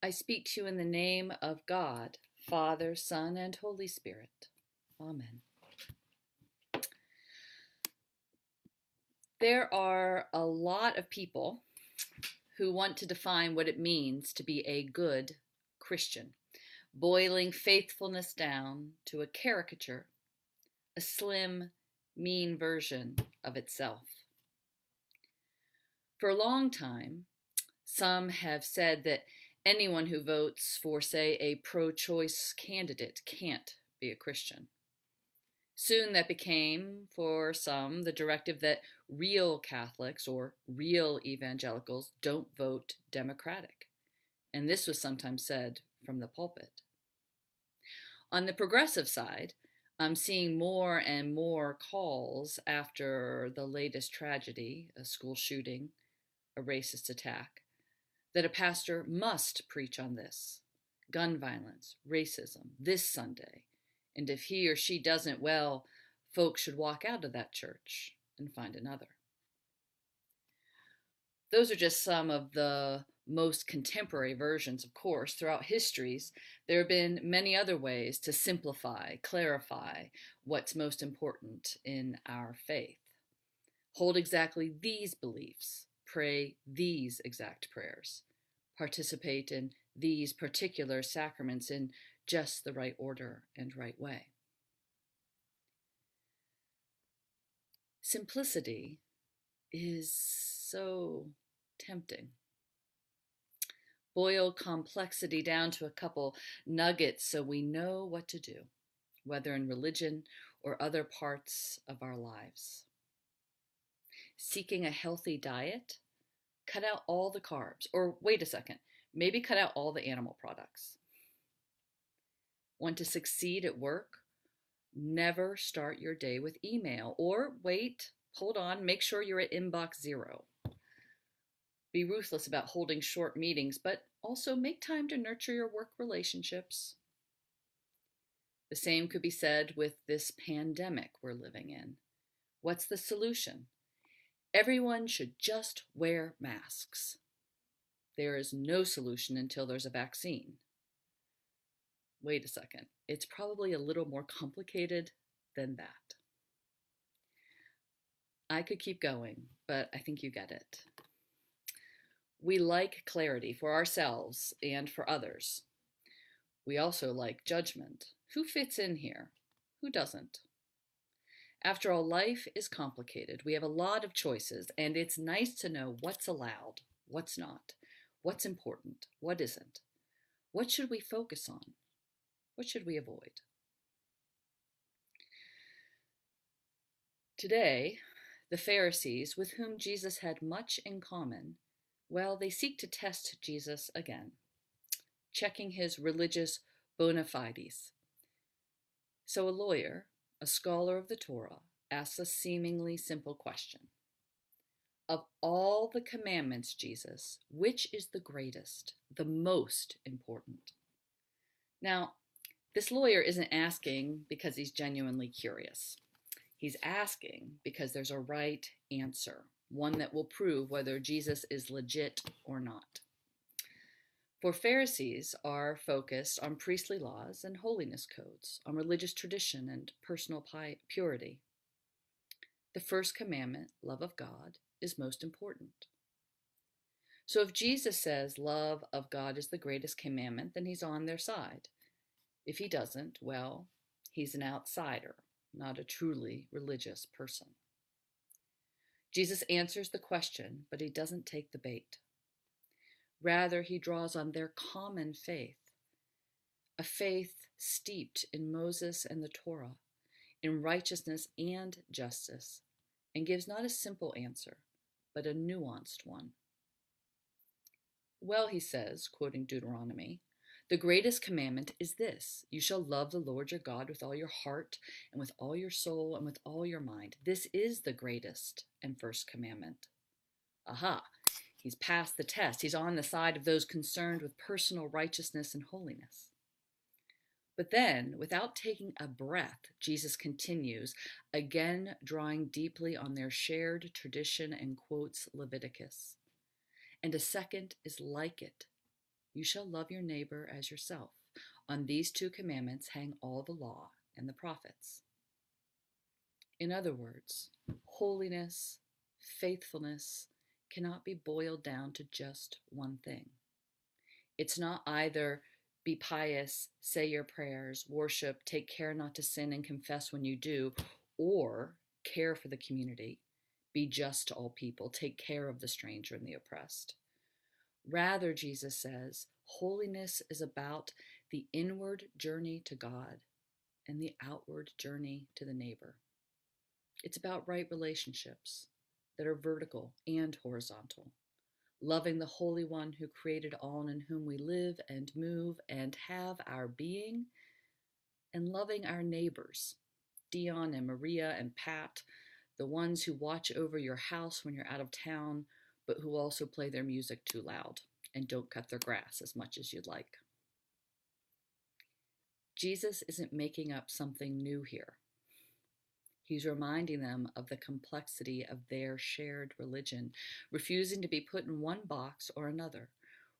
I speak to you in the name of God, Father, Son, and Holy Spirit. Amen. There are a lot of people who want to define what it means to be a good Christian, boiling faithfulness down to a caricature, a slim, mean version of itself. For a long time, some have said that anyone who votes for, say, a pro choice candidate can't be a Christian. Soon that became, for some, the directive that real Catholics or real evangelicals don't vote Democratic. And this was sometimes said from the pulpit. On the progressive side, I'm seeing more and more calls after the latest tragedy, a school shooting, a racist attack, that a pastor must preach on this gun violence, racism, this Sunday. And if he or she doesn't, well, folks should walk out of that church and find another. Those are just some of the most contemporary versions, of course. Throughout histories, there have been many other ways to simplify, clarify what's most important in our faith. Hold exactly these beliefs pray these exact prayers, participate in these particular sacraments in just the right order and right way. Simplicity is so tempting. Boil complexity down to a couple nuggets so we know what to do, whether in religion or other parts of our lives seeking a healthy diet, cut out all the carbs. Or wait a second, maybe cut out all the animal products. Want to succeed at work? Never start your day with email. Or wait, hold on, make sure you're at inbox zero. Be ruthless about holding short meetings, but also make time to nurture your work relationships. The same could be said with this pandemic we're living in. What's the solution? Everyone should just wear masks. There is no solution until there's a vaccine. Wait a second, it's probably a little more complicated than that. I could keep going, but I think you get it. We like clarity for ourselves and for others. We also like judgment. Who fits in here? Who doesn't? After all, life is complicated. We have a lot of choices, and it's nice to know what's allowed, what's not, what's important, what isn't. What should we focus on? What should we avoid? Today, the Pharisees, with whom Jesus had much in common, well, they seek to test Jesus again, checking his religious bona fides. So a lawyer, a scholar of the Torah, asks a seemingly simple question. Of all the commandments, Jesus, which is the greatest, the most important? Now, this lawyer isn't asking because he's genuinely curious. He's asking because there's a right answer, one that will prove whether Jesus is legit or not. For Pharisees are focused on priestly laws and holiness codes, on religious tradition and personal purity. The first commandment, love of God, is most important. So if Jesus says love of God is the greatest commandment, then he's on their side. If he doesn't, well, he's an outsider, not a truly religious person. Jesus answers the question, but he doesn't take the bait. Rather, he draws on their common faith, a faith steeped in Moses and the Torah, in righteousness and justice, and gives not a simple answer, but a nuanced one. Well, he says, quoting Deuteronomy, the greatest commandment is this You shall love the Lord your God with all your heart, and with all your soul, and with all your mind. This is the greatest and first commandment. Aha! He's passed the test. He's on the side of those concerned with personal righteousness and holiness. But then, without taking a breath, Jesus continues, again drawing deeply on their shared tradition and quotes Leviticus. And a second is like it You shall love your neighbor as yourself. On these two commandments hang all the law and the prophets. In other words, holiness, faithfulness cannot be boiled down to just one thing. It's not either be pious, say your prayers, worship, take care not to sin, and confess when you do, or care for the community, be just to all people, take care of the stranger and the oppressed. Rather, Jesus says, holiness is about the inward journey to God and the outward journey to the neighbor. It's about right relationships that are vertical and horizontal, loving the Holy One who created all and in whom we live and move and have our being, and loving our neighbors, Dion and Maria and Pat, the ones who watch over your house when you're out of town, but who also play their music too loud and don't cut their grass as much as you'd like. Jesus isn't making up something new here. He's reminding them of the complexity of their shared religion, refusing to be put in one box or another,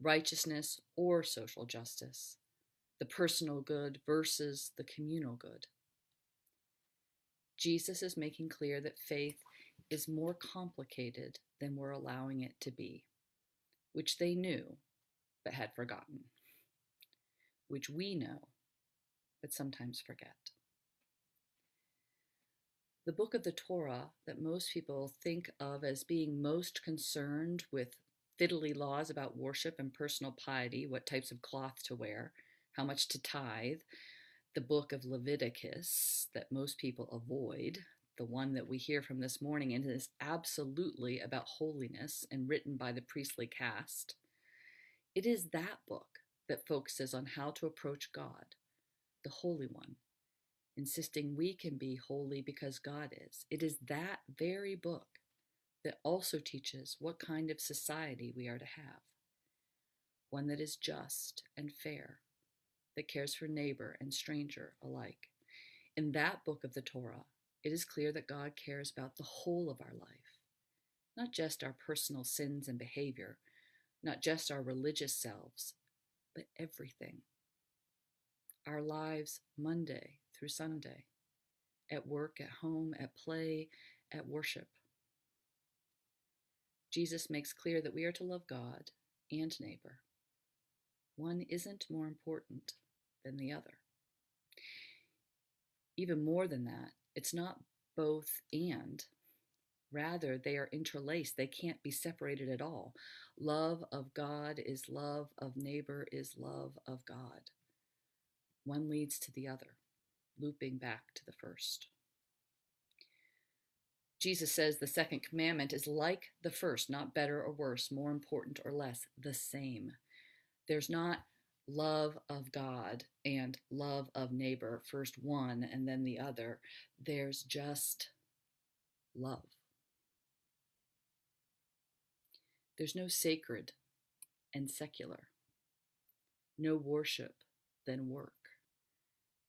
righteousness or social justice, the personal good versus the communal good. Jesus is making clear that faith is more complicated than we're allowing it to be, which they knew but had forgotten, which we know but sometimes forget. The book of the Torah that most people think of as being most concerned with fiddly laws about worship and personal piety, what types of cloth to wear, how much to tithe, the book of Leviticus that most people avoid, the one that we hear from this morning, and is absolutely about holiness and written by the priestly caste. It is that book that focuses on how to approach God, the Holy One, insisting we can be holy because God is. It is that very book that also teaches what kind of society we are to have one that is just and fair, that cares for neighbor and stranger alike. In that book of the Torah, it is clear that God cares about the whole of our life, not just our personal sins and behavior, not just our religious selves, but everything. Our lives Monday through Sunday, at work, at home, at play, at worship. Jesus makes clear that we are to love God and neighbor. One isn't more important than the other. Even more than that, it's not both and. Rather, they are interlaced. They can't be separated at all. Love of God is love of neighbor is love of God. One leads to the other looping back to the first. Jesus says the second commandment is like the first, not better or worse, more important or less, the same. There's not love of God and love of neighbor, first one and then the other. There's just love. There's no sacred and secular, no worship than work.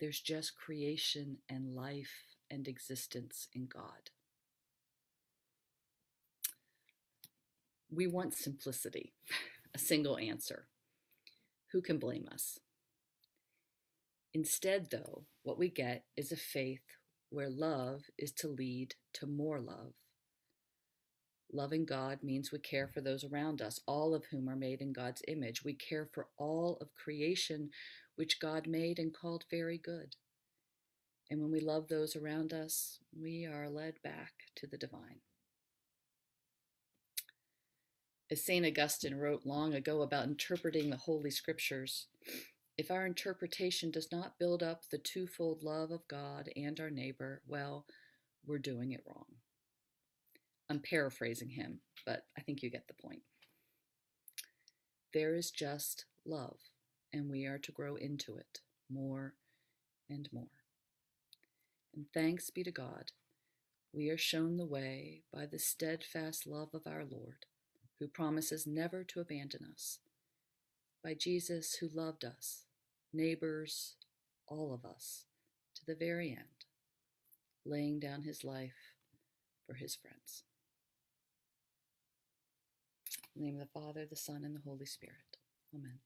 There's just creation and life and existence in God. We want simplicity, a single answer. Who can blame us? Instead, though, what we get is a faith where love is to lead to more love. Loving God means we care for those around us, all of whom are made in God's image. We care for all of creation which God made and called very good. And when we love those around us, we are led back to the divine. As St. Augustine wrote long ago about interpreting the Holy Scriptures, if our interpretation does not build up the twofold love of God and our neighbor, well, we're doing it wrong. I'm paraphrasing him, but I think you get the point. There is just love and we are to grow into it more and more. And thanks be to God, we are shown the way by the steadfast love of our Lord, who promises never to abandon us, by Jesus who loved us, neighbors, all of us, to the very end, laying down his life for his friends. In the name of the Father, the Son, and the Holy Spirit. Amen.